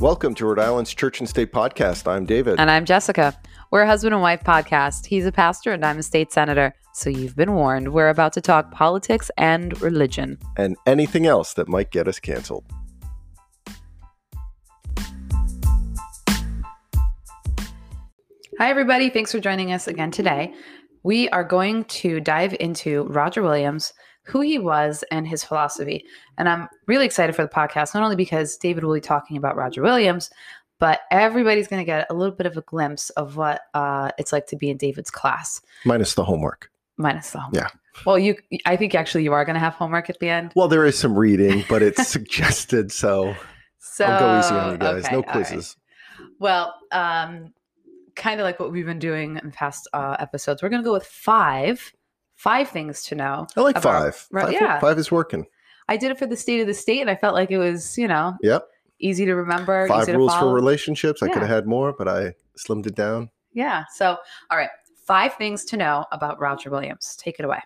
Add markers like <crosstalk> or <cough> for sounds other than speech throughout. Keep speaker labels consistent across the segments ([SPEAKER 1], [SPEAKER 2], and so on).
[SPEAKER 1] Welcome to Rhode Island's Church and State Podcast. I'm David.
[SPEAKER 2] And I'm Jessica. We're a husband and wife podcast. He's a pastor and I'm a state senator. So you've been warned. We're about to talk politics and religion.
[SPEAKER 1] and anything else that might get us canceled.
[SPEAKER 2] Hi, everybody. Thanks for joining us again today. We are going to dive into Roger Williams, who he was, and his philosophy. And I'm really excited for the podcast, not only because David will be talking about Roger Williams, but everybody's going to get a little bit of a glimpse of what uh, it's like to be in David's class,
[SPEAKER 1] Minus the homework.
[SPEAKER 2] minus the homework.
[SPEAKER 1] Yeah.
[SPEAKER 2] Well, you, I think actually you are going to have homework at the end.
[SPEAKER 1] Well, there is some reading, but it's <laughs> suggested, so
[SPEAKER 2] So
[SPEAKER 1] I'll go easy on you guys.
[SPEAKER 2] okay,
[SPEAKER 1] no
[SPEAKER 2] all right.
[SPEAKER 1] quizzes.
[SPEAKER 2] Well, um, kind of like what we've been doing in past uh, episodes. We're going to go with five, five things to know.
[SPEAKER 1] I like five. Five,
[SPEAKER 2] yeah.
[SPEAKER 1] five is working.
[SPEAKER 2] I did it for the state of the state, and I felt like it was, you know,
[SPEAKER 1] Yep.
[SPEAKER 2] easy to remember,
[SPEAKER 1] Five rules for relationships. I could have had more, but I slimmed it down.
[SPEAKER 2] yeah. So, all right, five things to know about Roger Williams. Take it away.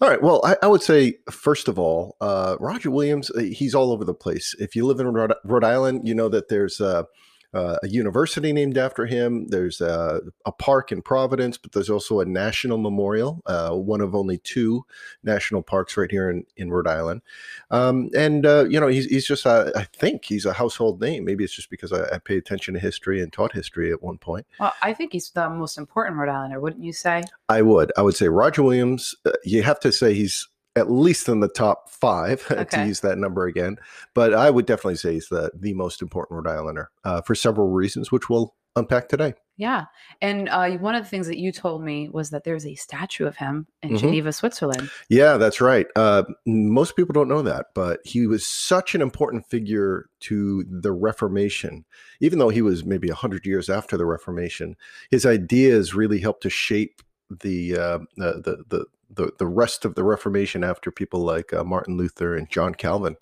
[SPEAKER 1] All right. Well, I, I would say, first of all, uh, Roger Williams, uh, he's all over the place. If you live in Rhode, Rhode Island, you know that there's uh, uh, a university named after him. There's uh, a park in Providence, but there's also a national memorial, uh, one of only two national parks right here in, in Rhode Island. Um, and, uh, you know, he's, he's just, uh, I think he's a household name. Maybe it's just because I, I pay attention to history and taught history at one point.
[SPEAKER 2] Well, I think he's the most important Rhode Islander, wouldn't you say?
[SPEAKER 1] I would. I would say Roger Williams. Uh, you have to say he's at least in the top five <laughs> to use that number again. But I would definitely say he's the the most important Rhode Islander uh, for several reasons, which we'll unpack today.
[SPEAKER 2] Yeah. And uh, one of the things that you told me was that there's a statue of him in
[SPEAKER 1] Mhm.
[SPEAKER 2] Geneva, Switzerland.
[SPEAKER 1] Yeah, that's right. Uh, most people don't know that, but he was such an important figure to the Reformation. Even though he was maybe hundred years after the Reformation, his ideas really helped to shape the uh, the, the the the rest of the Reformation after people like uh, Martin Luther and John Calvin.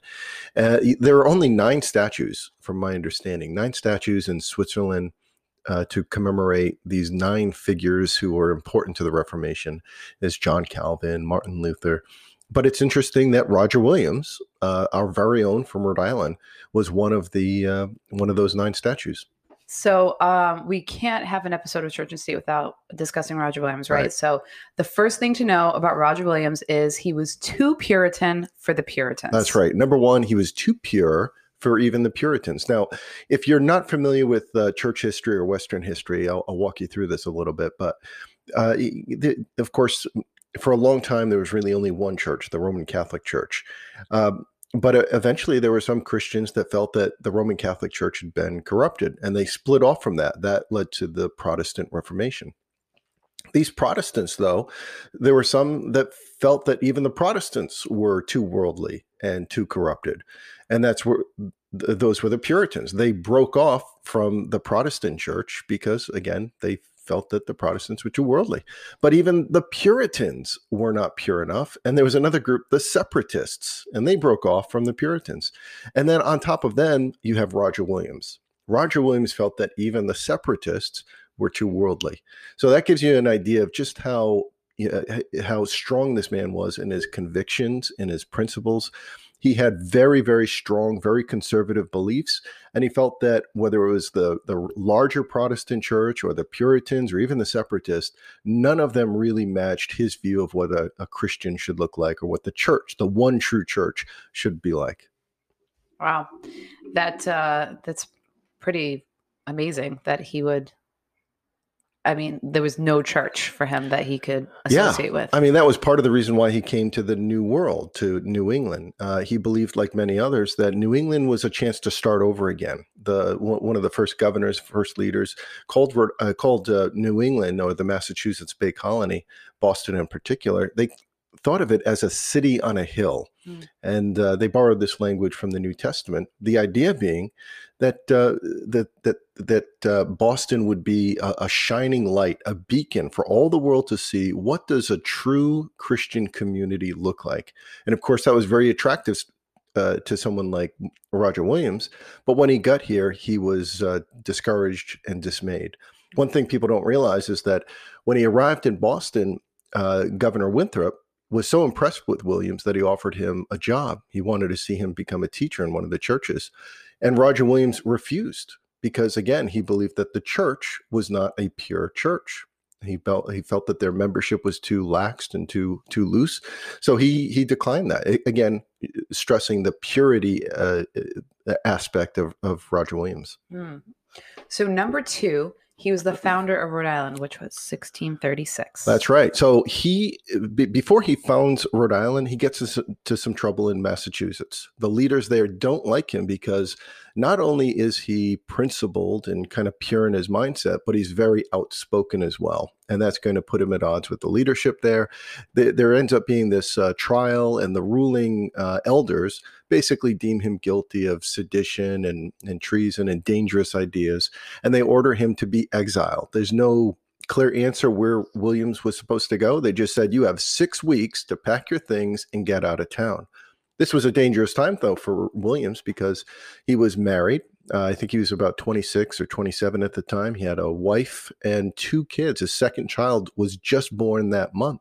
[SPEAKER 1] Uh, there are only nine statues, from my understanding, nine statues in Switzerland. Uh, to commemorate these nine figures who were important to the Reformation, is John Calvin, Martin Luther. But it's interesting that Roger Williams, uh, our very own from Rhode Island, was one of the uh, one of those nine statues.
[SPEAKER 2] So um, we can't have an episode of Church and State without discussing Roger Williams, right?
[SPEAKER 1] Right.
[SPEAKER 2] So the first thing to know about Roger Williams is he was too Puritan for the Puritans.
[SPEAKER 1] That's right. Number one, he was too pure for even the Puritans. Now, if you're not familiar with uh, church history or Western history, I'll, I'll walk you through this a little bit. But uh, the, of course, for a long time, there was really only one church, the Roman Catholic Church. Um, but uh, eventually, there were some Christians that felt that the Roman Catholic Church had been corrupted, and they split off from that. That led to the Protestant Reformation. These Protestants, though, there were some that felt that even the Protestants were too worldly and too corrupted. And that's where th- those were the Puritans. They broke off from the Protestant church because, again, they felt that the Protestants were too worldly. But even the Puritans were not pure enough. And there was another group, the Separatists, and they broke off from the Puritans. And then on top of them, you have Roger Williams. Roger Williams felt that even the Separatists were too worldly. So that gives you an idea of just how you know, how strong this man was in his convictions, in his principles. He had very, very strong, very conservative beliefs, and he felt that whether it was the the larger Protestant church or the Puritans or even the Separatists, none of them really matched his view of what a, a Christian should look like or what the church, the one true church, should be like.
[SPEAKER 2] Wow. That uh, that's pretty amazing that he would. I mean, there was no church for him that he could
[SPEAKER 1] Yeah.
[SPEAKER 2] associate with.
[SPEAKER 1] I mean, that was part of the reason why he came to the New World, to New England. Uh, he believed, like many others, that New England was a chance to start over again. The one one of the first governors, first leaders, called uh, called uh, New England or the Massachusetts Bay Colony, Boston in particular. They thought of it as a city on a hill,
[SPEAKER 2] Hmm.
[SPEAKER 1] and uh, they borrowed this language from the New Testament. The idea being that uh, that that that uh, Boston would be a, a shining light, a beacon for all the world to see. What does a true Christian community look like? And of course, that was very attractive uh, to someone like Roger Williams. But when he got here, he was uh, discouraged and dismayed. One thing people don't realize is that when he arrived in Boston, uh, Governor Winthrop was so impressed with Williams that he offered him a job. He wanted to see him become a teacher in one of the churches. And Roger Williams refused because, again, he believed that the church was not a pure church. He felt he felt that their membership was too laxed and too too loose, so he he declined that. again, stressing the purity uh, uh, aspect of of Roger Williams.
[SPEAKER 2] Mm. So number two he was the founder of Rhode Island, which was 1636.
[SPEAKER 1] That's right. So he, b- before he founds Rhode Island, he gets into some trouble in Massachusetts. The leaders there don't like him because not only is he principled and kind of pure in his mindset, but he's very outspoken as well. And that's going to put him at odds with the leadership there. There, there ends up being this uh, trial, and the ruling uh, elders basically deem him guilty of sedition and, and treason and dangerous ideas, and they order him to be exiled. There's no clear answer where Williams was supposed to go. They just said, You have six weeks to pack your things and get out of town. This was a dangerous time, though, for Williams because he was married. Uh, I think he was about 26 or 27 at the time. He had a wife and two kids. His second child was just born that month.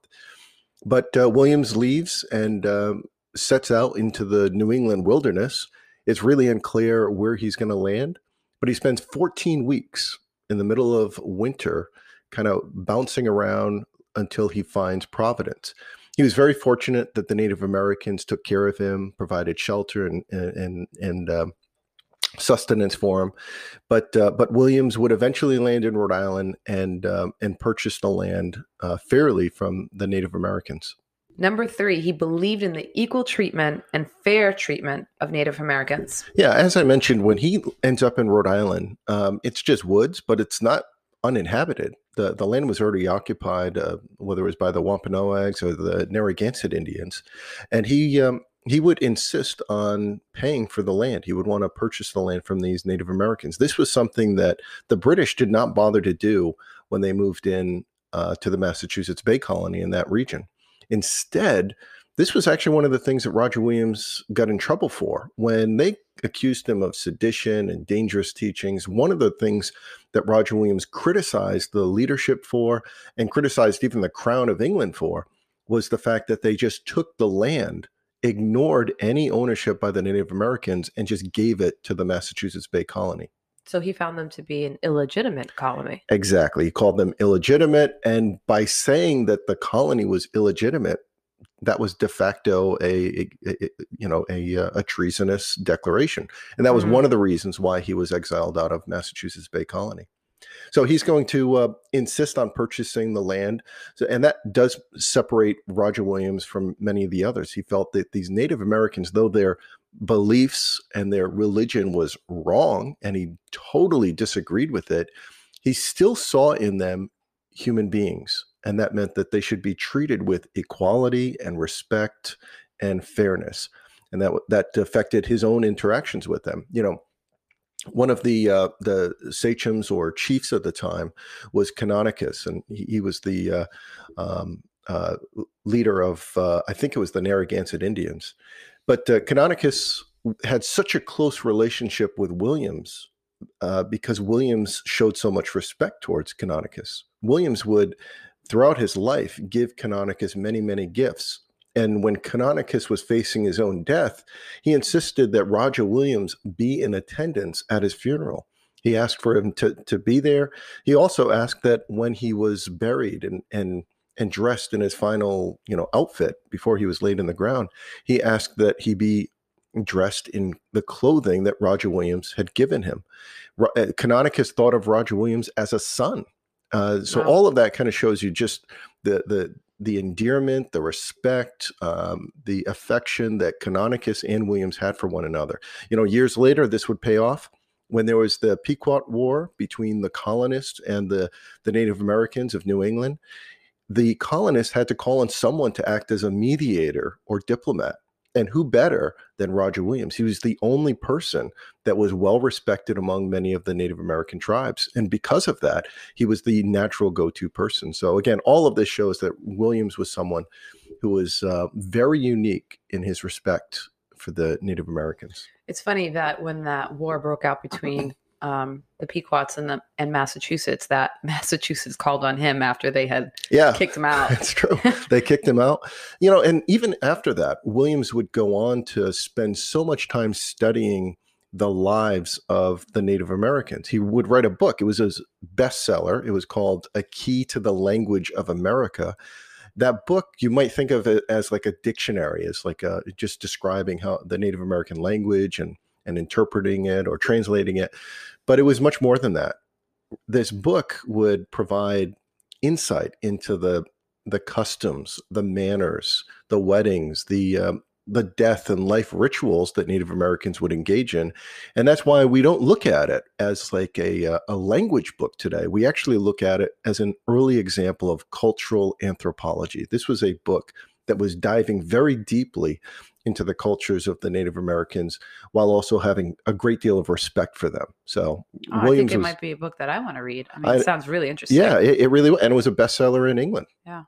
[SPEAKER 1] But uh, Williams leaves and um, sets out into the New England wilderness. It's really unclear where he's going to land, but he spends 14 weeks in the middle of winter, kind of bouncing around until he finds Providence. He was very fortunate that the Native Americans took care of him, provided shelter and and and uh, sustenance for him. But uh, but Williams would eventually land in Rhode Island and um, and purchase the land uh, fairly from the Native Americans.
[SPEAKER 2] Number three, he believed in the equal treatment and fair treatment of Native Americans.
[SPEAKER 1] Yeah, as I mentioned, when he ends up in Rhode Island, um, it's just woods, but it's not uninhabited. The, the land was already occupied, uh, whether it was by the Wampanoags or the Narragansett Indians. And he, um, he would insist on paying for the land. He would want to purchase the land from these Native Americans. This was something that the British did not bother to do when they moved in uh, to the Massachusetts Bay Colony in that region. Instead, this was actually one of the things that Roger Williams got in trouble for when they accused him of sedition and dangerous teachings. One of the things that Roger Williams criticized the leadership for and criticized even the Crown of England for was the fact that they just took the land, ignored any ownership by the Native Americans, and just gave it to the Massachusetts Bay Colony.
[SPEAKER 2] So he found them to be an illegitimate colony.
[SPEAKER 1] Exactly. He called them illegitimate. And by saying that the colony was illegitimate, that was de facto a, a, a you know a, a treasonous declaration, and that was mm-hmm. one of the reasons why he was exiled out of Massachusetts Bay Colony. So he's going to uh, insist on purchasing the land, so, and that does separate Roger Williams from many of the others. He felt that these Native Americans, though their beliefs and their religion was wrong, and he totally disagreed with it, he still saw in them human beings and that meant that they should be treated with equality and respect and fairness and that that affected his own interactions with them you know one of the uh, the sachems or chiefs of the time was Canonicus, and he, he was the uh, um, uh, leader of uh, I think it was the Narragansett Indians. But uh, Canonicus had such a close relationship with Williams uh, because Williams showed so much respect towards Canonicus. Williams would throughout his life give Canonicus many, many gifts. And when Canonicus was facing his own death, he insisted that Roger Williams be in attendance at his funeral. He asked for him to, to be there. He also asked that when he was buried and, and and dressed in his final, you know, outfit before he was laid in the ground, he asked that he be dressed in the clothing that Roger Williams had given him. Uh, Canonicus thought of Roger Williams as a son uh, so wow. all of that kind of shows you just the the the endearment, the respect, um, the affection that Canonicus and Williams had for one another. You know, years later, this would pay off when there was the Pequot War between the colonists and the the Native Americans of New England. The colonists had to call on someone to act as a mediator or diplomat and who better than Roger Williams? He was the only person that was well respected among many of the Native American tribes. And because of that, he was the natural go to person. So, again, all of this shows that Williams was someone who was uh, very unique in his respect for the Native Americans.
[SPEAKER 2] It's funny that when that war broke out <laughs> between um, the Pequots and the and Massachusetts that <laughs> Massachusetts called on him after they had
[SPEAKER 1] yeah,
[SPEAKER 2] kicked him out. <laughs>
[SPEAKER 1] That's true. they kicked him out. You know, and even after that, Williams would go on to spend so much time studying the lives of the Native Americans. He would write a book. It was his bestseller. It was called A Key to the Language of America. That book, you might think of it as like a dictionary, as like a, just describing how the Native American language and and interpreting it or translating it. But it was much more than that. This book would provide insight into the the customs, the manners, the weddings, the um, the death and life rituals that Native Americans would engage in. And that's why we don't look at it as like a, uh, a language book today. We actually look at it as an early example of cultural anthropology. This was a book that was diving very deeply into the cultures of the Native Americans while also having a great deal of respect for them. So
[SPEAKER 2] oh, I think it was, might be a book that I want to read. I mean, I, it sounds really interesting.
[SPEAKER 1] Yeah, it, it really and it was a bestseller in England.
[SPEAKER 2] Yeah.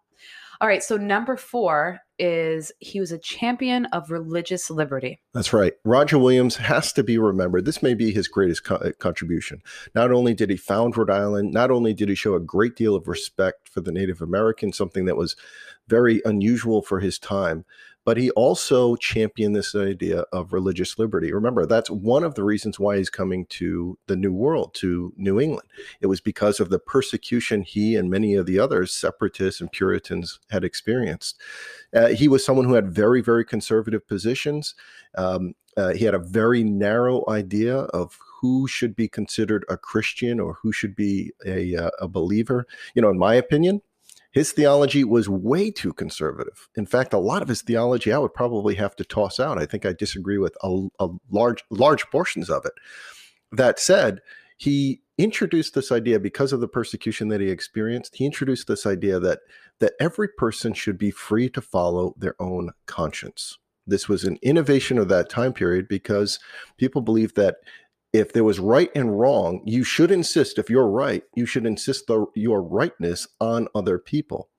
[SPEAKER 2] All right. So number four is he was a champion of religious liberty.
[SPEAKER 1] That's right. Roger Williams has to be remembered. This may be his greatest co- uh, contribution. Not only did he found Rhode Island, not only did he show a great deal of respect for the Native Americans, something that was very unusual for his time, but he also championed this idea of religious liberty. Remember, that's one of the reasons why he's coming to the New World, to New England. It was because of the persecution he and many of the others, separatists and Puritans, had experienced. Uh, he was someone who had very, very conservative positions. Um, uh, he had a very narrow idea of who should be considered a Christian or who should be a, uh, a believer. You know, in my opinion, his theology was way too conservative. In fact, a lot of his theology I would probably have to toss out. I think I disagree with a, a large large portions of it. That said, he introduced this idea because of the persecution that he experienced. He introduced this idea that that every person should be free to follow their own conscience. This was an innovation of that time period because people believed that if there was right and wrong, you should insist, if you're right, you should insist the, your rightness on other people.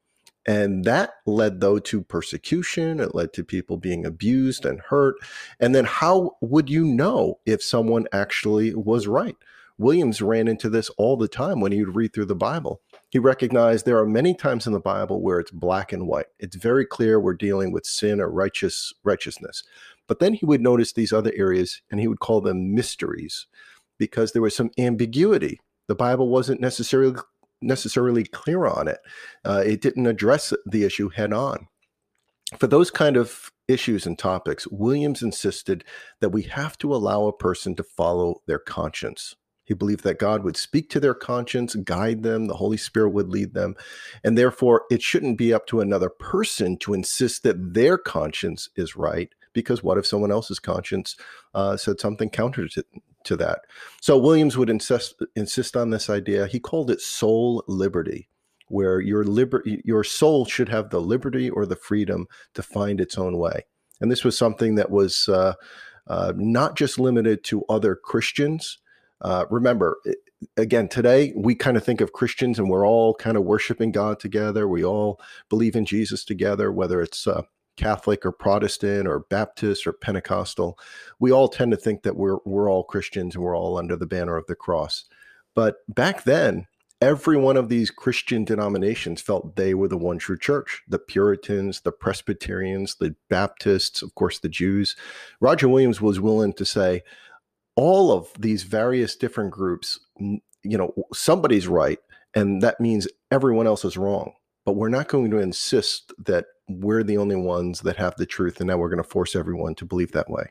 [SPEAKER 1] And that led, though, to persecution. It led to people being abused and hurt. And then, how would you know if someone actually was right? Williams ran into this all the time when he would read through the Bible. He recognized there are many times in the Bible where it's black and white. It's very clear we're dealing with sin or righteous righteousness. But then he would notice these other areas and he would call them mysteries because there was some ambiguity. The Bible wasn't necessarily necessarily clear on it. Uh, it didn't address the issue head on. For those kind of issues and topics, Williams insisted that we have to allow a person to follow their conscience. He believed that God would speak to their conscience, guide them, the Holy Spirit would lead them. And therefore, it shouldn't be up to another person to insist that their conscience is right, because what if someone else's conscience uh, said something counter to, to that? So Williams would insist insist on this idea. He called it soul liberty, where your liber- your soul should have the liberty or the freedom to find its own way. And this was something that was uh, uh, not just limited to other Christians. Uh, remember, again, today we kind of think of Christians and we're all kind of worshiping God together. We all believe in Jesus together, whether it's uh, Catholic or Protestant or Baptist or Pentecostal, we all tend to think that we're we're all Christians and we're all under the banner of the cross. But back then, every one of these Christian denominations felt they were the one true church. The Puritans, the Presbyterians, the Baptists, of course, the Jews. Roger Williams was willing to say all of these various different groups, you know, somebody's right, and that means everyone else is wrong. But we're not going to insist that we're the only ones that have the truth, and now we're going to force everyone to believe that way.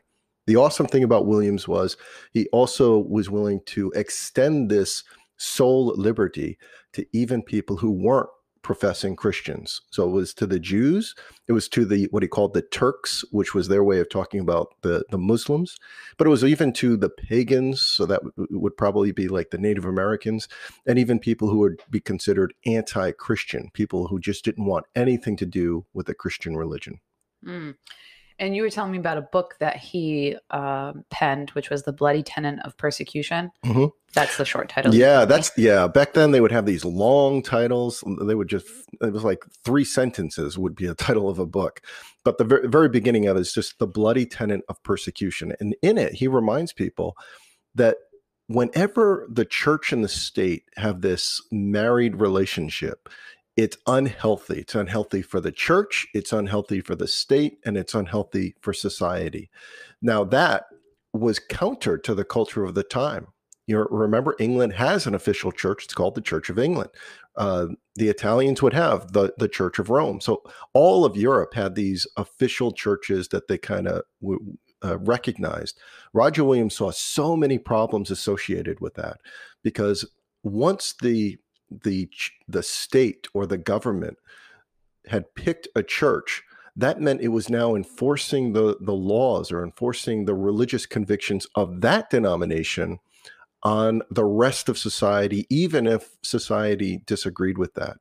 [SPEAKER 1] The awesome thing about Williams was he also was willing to extend this soul liberty to even people who weren't professing Christians. So it was to the Jews, it was to the what he called the Turks, which was their way of talking about the the Muslims, but it was even to the pagans, so that would probably be like the Native Americans and even people who would be considered anti-Christian, people who just didn't want anything to do with the Christian religion.
[SPEAKER 2] Mm. And you were telling me about a book that he uh, penned, which was "The Bloody Tenet of Persecution." Mm-hmm. That's the short title.
[SPEAKER 1] Yeah, that's yeah. Back then, they would have these long titles. They would just it was like three sentences would be a title of a book. But the very, very beginning of it is just the bloody tenet of persecution, and in it, he reminds people that whenever the church and the state have this married relationship, it's unhealthy. It's unhealthy for the church, it's unhealthy for the state, and it's unhealthy for society. Now, that was counter to the culture of the time. You know, remember England has an official church. It's called the Church of England. Uh, the Italians would have the the Church of Rome. So all of Europe had these official churches that they kind of w- uh, recognized. Roger Williams saw so many problems associated with that because once the the the state or the government had picked a church that meant it was now enforcing the the laws or enforcing the religious convictions of that denomination on the rest of society even if society disagreed with that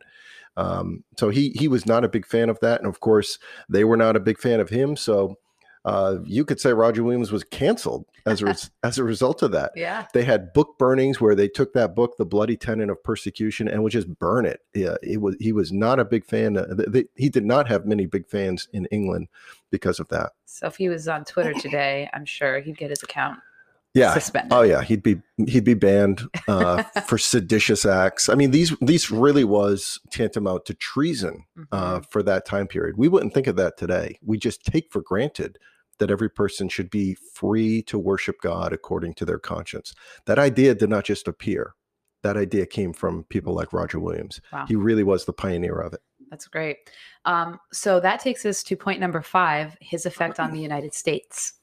[SPEAKER 1] um, so he he was not a big fan of that and of course they were not a big fan of him so uh, you could say Roger Williams was canceled as a as a result of that.
[SPEAKER 2] Yeah,
[SPEAKER 1] they had book burnings where they took that book, The Bloody Tenet of Persecution, and would just burn it. Yeah, it was he was not a big fan. Uh, they, he did not have many big fans in England because of that.
[SPEAKER 2] So if he was on Twitter today, I'm sure he'd get his account
[SPEAKER 1] yeah.
[SPEAKER 2] suspended.
[SPEAKER 1] Oh yeah, he'd be he'd be banned uh, <laughs> for seditious acts. I mean, these these really was tantamount to treason uh, mm-hmm. for that time period. We wouldn't think of that today. We just take for granted that every person should be free to worship God according to their conscience. That idea did not just appear. That idea came from people like Roger Williams. Wow. He really was the pioneer of it.
[SPEAKER 2] That's great. Um, so that takes us to point number five: his effect on the <clears throat> United States.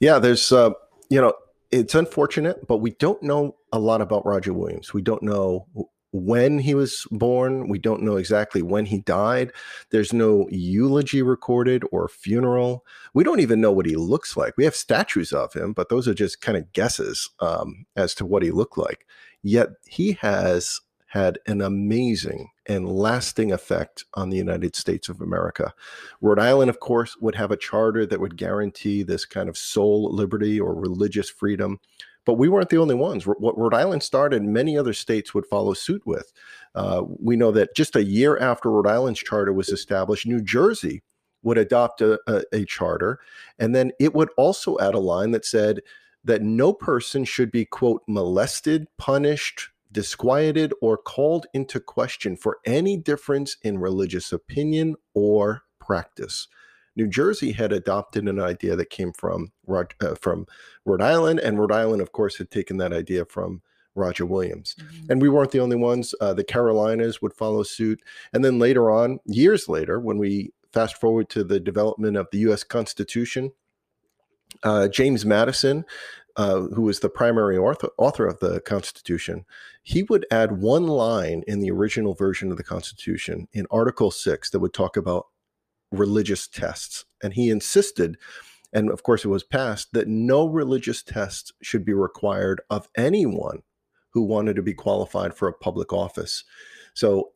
[SPEAKER 1] Yeah, there's, uh, you know, it's unfortunate, but we don't know a lot about Roger Williams. We don't know when he was born. We don't know exactly when he died. There's no eulogy recorded or funeral. We don't even know what he looks like. We have statues of him, but those are just kind of guesses um, as to what he looked like. Yet he has had an amazing and lasting effect on the United States of America. Rhode Island, of course, would have a charter that would guarantee this kind of soul liberty or religious freedom. But we weren't the only ones. What Rhode Island started, many other states would follow suit with. Uh, we know that just a year after Rhode Island's charter was established, New Jersey would adopt a, a, a charter. And then it would also add a line that said that no person should be, quote, molested, punished, disquieted, or called into question for any difference in religious opinion or practice. New Jersey had adopted an idea that came from uh, from Rhode Island, and Rhode Island, of course, had taken that idea from Roger Williams. Mm-hmm. And we weren't the only ones. Uh, the Carolinas would follow suit, and then later on, years later, when we fast forward to the development of the U.S. Constitution, uh, James Madison uh, who was the primary author, author of the Constitution, he would add one line in the original version of the Constitution in Article 6 that would talk about religious tests. And he insisted, and of course it was passed, that no religious tests should be required of anyone who wanted to be qualified for a public office. So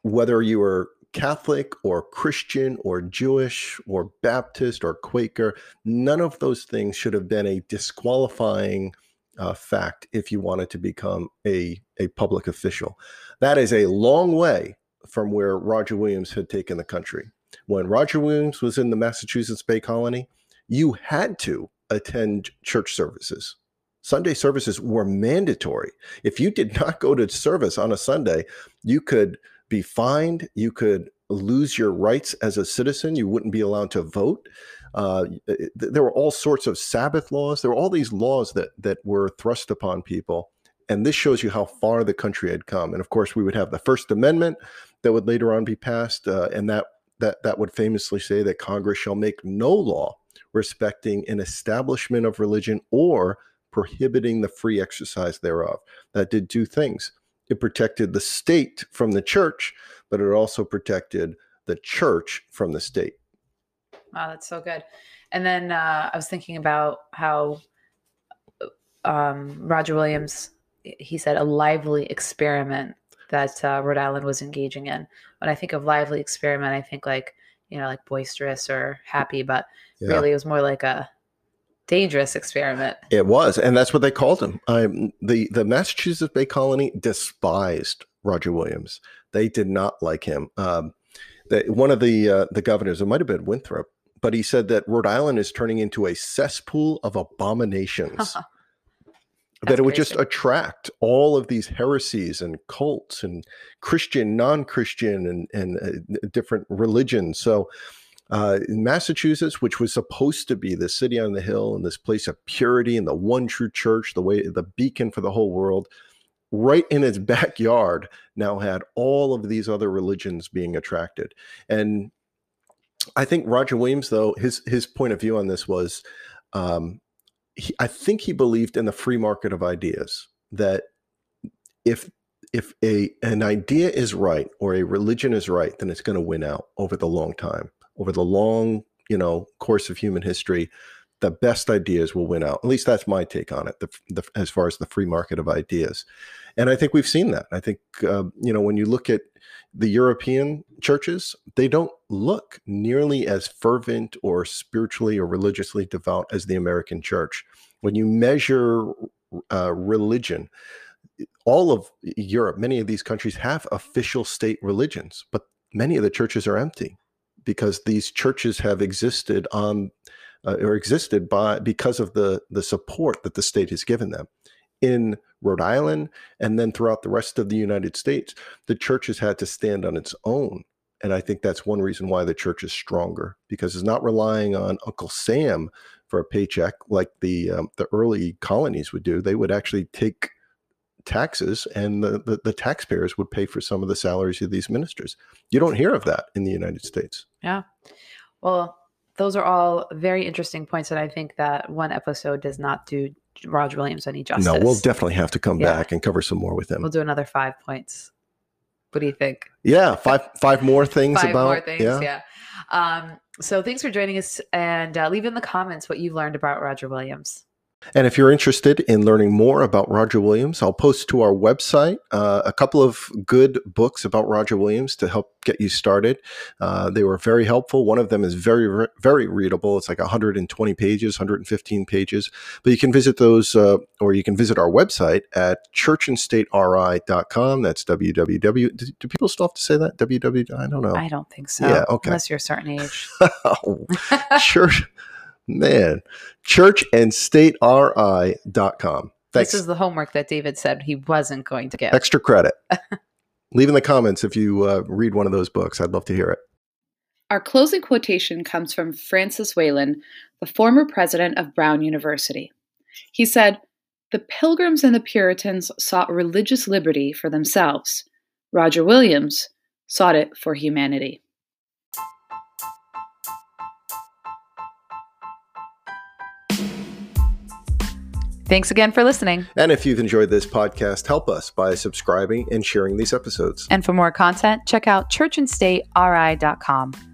[SPEAKER 1] whether you were Catholic or Christian or Jewish or Baptist or Quaker, none of those things should have been a disqualifying uh, fact if you wanted to become a, a public official. That is a long way from where Roger Williams had taken the country. When Roger Williams was in the Massachusetts Bay Colony, you had to attend church services. Sunday services were mandatory. If you did not go to service on a Sunday, you could be fined. You could lose your rights as a citizen. You wouldn't be allowed to vote. Uh, there were all sorts of Sabbath laws. There were all these laws that that were thrust upon people, and this shows you how far the country had come. And of course, we would have the First Amendment that would later on be passed, uh, and that that that would famously say that Congress shall make no law respecting an establishment of religion or prohibiting the free exercise thereof. That did two things. It protected the state from the church, but it also protected the church from the state.
[SPEAKER 2] Wow, that's so good. And then uh, I was thinking about how um, Roger Williams, he said, a lively experiment that uh, Rhode Island was engaging in. When I think of lively experiment, I think like, you know, like boisterous or happy, but yeah. really it was more like a dangerous experiment.
[SPEAKER 1] It was, and that's what they called him. Um, the the Massachusetts Bay Colony despised Roger Williams. They did not like him. Um, the, one of the uh, the governors, it might have been Winthrop, but he said that Rhode Island is turning into a cesspool of abominations. <laughs> that it would crazy. just attract all of these heresies and cults and Christian, non-Christian, and and uh, different religions. So Uh, in Massachusetts, which was supposed to be the city on the hill and this place of purity and the one true church, the way the beacon for the whole world, right in its <laughs> backyard now had all of these other religions being attracted. And I think Roger Williams, though, his his point of view on this was, um, he, I think he believed in the free market of ideas. That if if a an idea is right or a religion is right, then it's going to win out over the long time, over the long you know course of human history. The best ideas will win out. At least that's my take on it. The, the, as far as the free market of ideas, and I think we've seen that. I think uh, you know when you look at the European churches, they don't look nearly as fervent or spiritually or religiously devout as the American church. When you measure uh, religion, all of Europe, many of these countries have official state religions, but many of the churches are empty because these churches have existed on uh, or existed by because of the the support that the state has given them. In Rhode Island and then throughout the rest of the United States, the church has had to stand on its own. And I think that's one reason why the church is stronger because it's not relying on Uncle Sam for a paycheck like the um, the early colonies would do. They would actually take taxes and the, the, the, taxpayers would pay for some of the salaries of these ministers. You don't hear of that in the United States.
[SPEAKER 2] Yeah. Well, those are all very interesting points that I think that one episode does not do Roger Williams any justice.
[SPEAKER 1] No, we'll definitely have to come yeah. back and cover some more with him.
[SPEAKER 2] We'll do another five points. What do you think?
[SPEAKER 1] Yeah, five five more things
[SPEAKER 2] five
[SPEAKER 1] about
[SPEAKER 2] more things, yeah. yeah. Um, so thanks for joining us and uh, leave in the comments what you've learned about Roger Williams.
[SPEAKER 1] And if you're interested in learning more about Roger Williams, I'll post to our website uh, a couple of good books about Roger Williams to help get you started. Uh, they were very helpful. One of them is very, very readable. It's like 120 pages, 115 pages. But you can visit those, uh, or you can visit our website at churchandstateri.com. That's www. Do, do people still have to say that? www. I don't know.
[SPEAKER 2] I don't think so. Yeah. Okay. Unless you're a certain age. <laughs>
[SPEAKER 1] oh, church man, churchandstateri.com. Thanks.
[SPEAKER 2] This is the homework that David said he wasn't going to get.
[SPEAKER 1] Extra credit. <laughs> Leave in the comments if you uh, read one of those books. I'd love to hear it.
[SPEAKER 3] Our closing quotation comes from Francis Wayland, the former president of Brown University. He said, The Pilgrims and the Puritans sought religious liberty for themselves. Roger Williams sought it for humanity.
[SPEAKER 2] Thanks again for listening.
[SPEAKER 1] And if you've enjoyed this podcast, help us by subscribing and sharing these episodes.
[SPEAKER 2] And for more content, check out churchandstateri.com.